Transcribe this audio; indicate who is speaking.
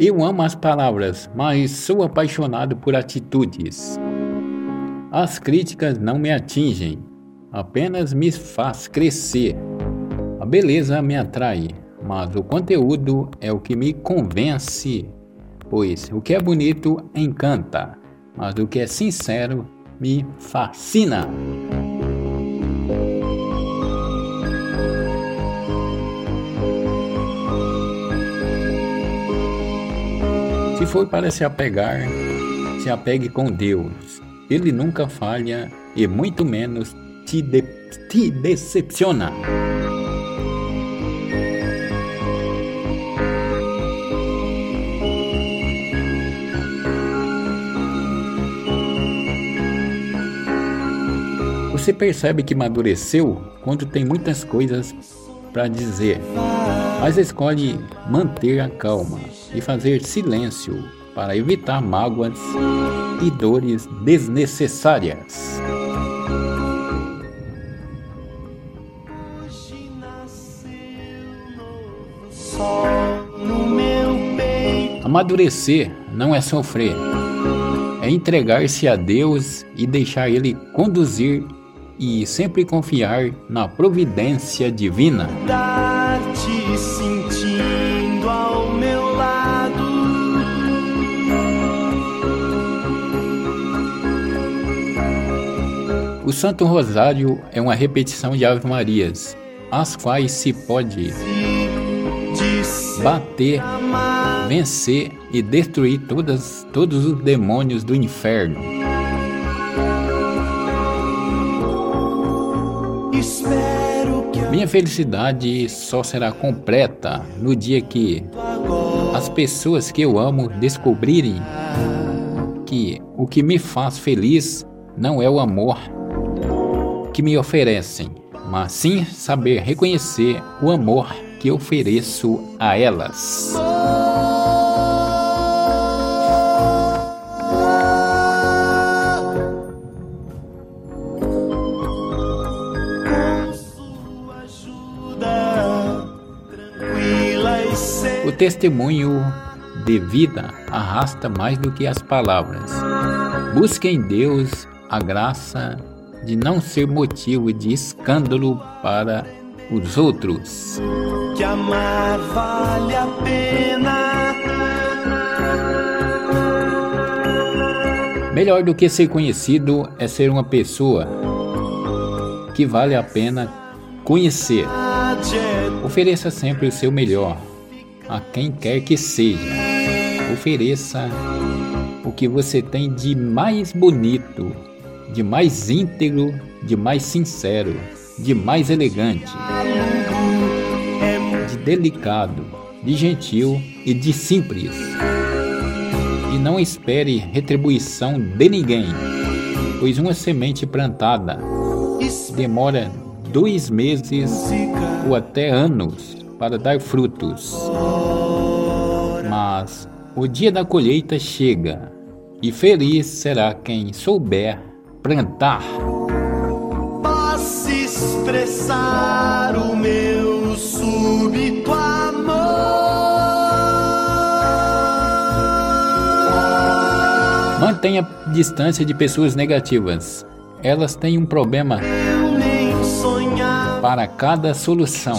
Speaker 1: Eu amo as palavras, mas sou apaixonado por atitudes. As críticas não me atingem, apenas me faz crescer. A beleza me atrai, mas o conteúdo é o que me convence. Pois o que é bonito encanta, mas o que é sincero me fascina. For para se apegar, se apegue com Deus. Ele nunca falha e muito menos te, de te decepciona. Você percebe que amadureceu quando tem muitas coisas para dizer, mas escolhe manter a calma e fazer silêncio para evitar mágoas e dores desnecessárias. Amadurecer não é sofrer, é entregar-se a Deus e deixar Ele conduzir e sempre confiar na providência divina. O Santo Rosário é uma repetição de Ave Marias, as quais se pode bater, vencer e destruir todas, todos os demônios do inferno. Minha felicidade só será completa no dia que as pessoas que eu amo descobrirem que o que me faz feliz não é o amor que me oferecem, mas sim saber reconhecer o amor que ofereço a elas. O testemunho de vida arrasta mais do que as palavras. Busque em Deus a graça de não ser motivo de escândalo para os outros. Que amar vale a pena. Melhor do que ser conhecido é ser uma pessoa que vale a pena conhecer. Ofereça sempre o seu melhor a quem quer que seja. Ofereça o que você tem de mais bonito, de mais íntegro, de mais sincero, de mais elegante, de delicado, de gentil e de simples. E não espere retribuição de ninguém, pois uma semente plantada demora dois meses ou até anos para dar frutos. Mas o dia da colheita chega, e feliz será quem souber plantar.
Speaker 2: Posso expressar o meu súbito amor.
Speaker 1: Mantenha distância de pessoas negativas. Elas têm um problema para cada solução.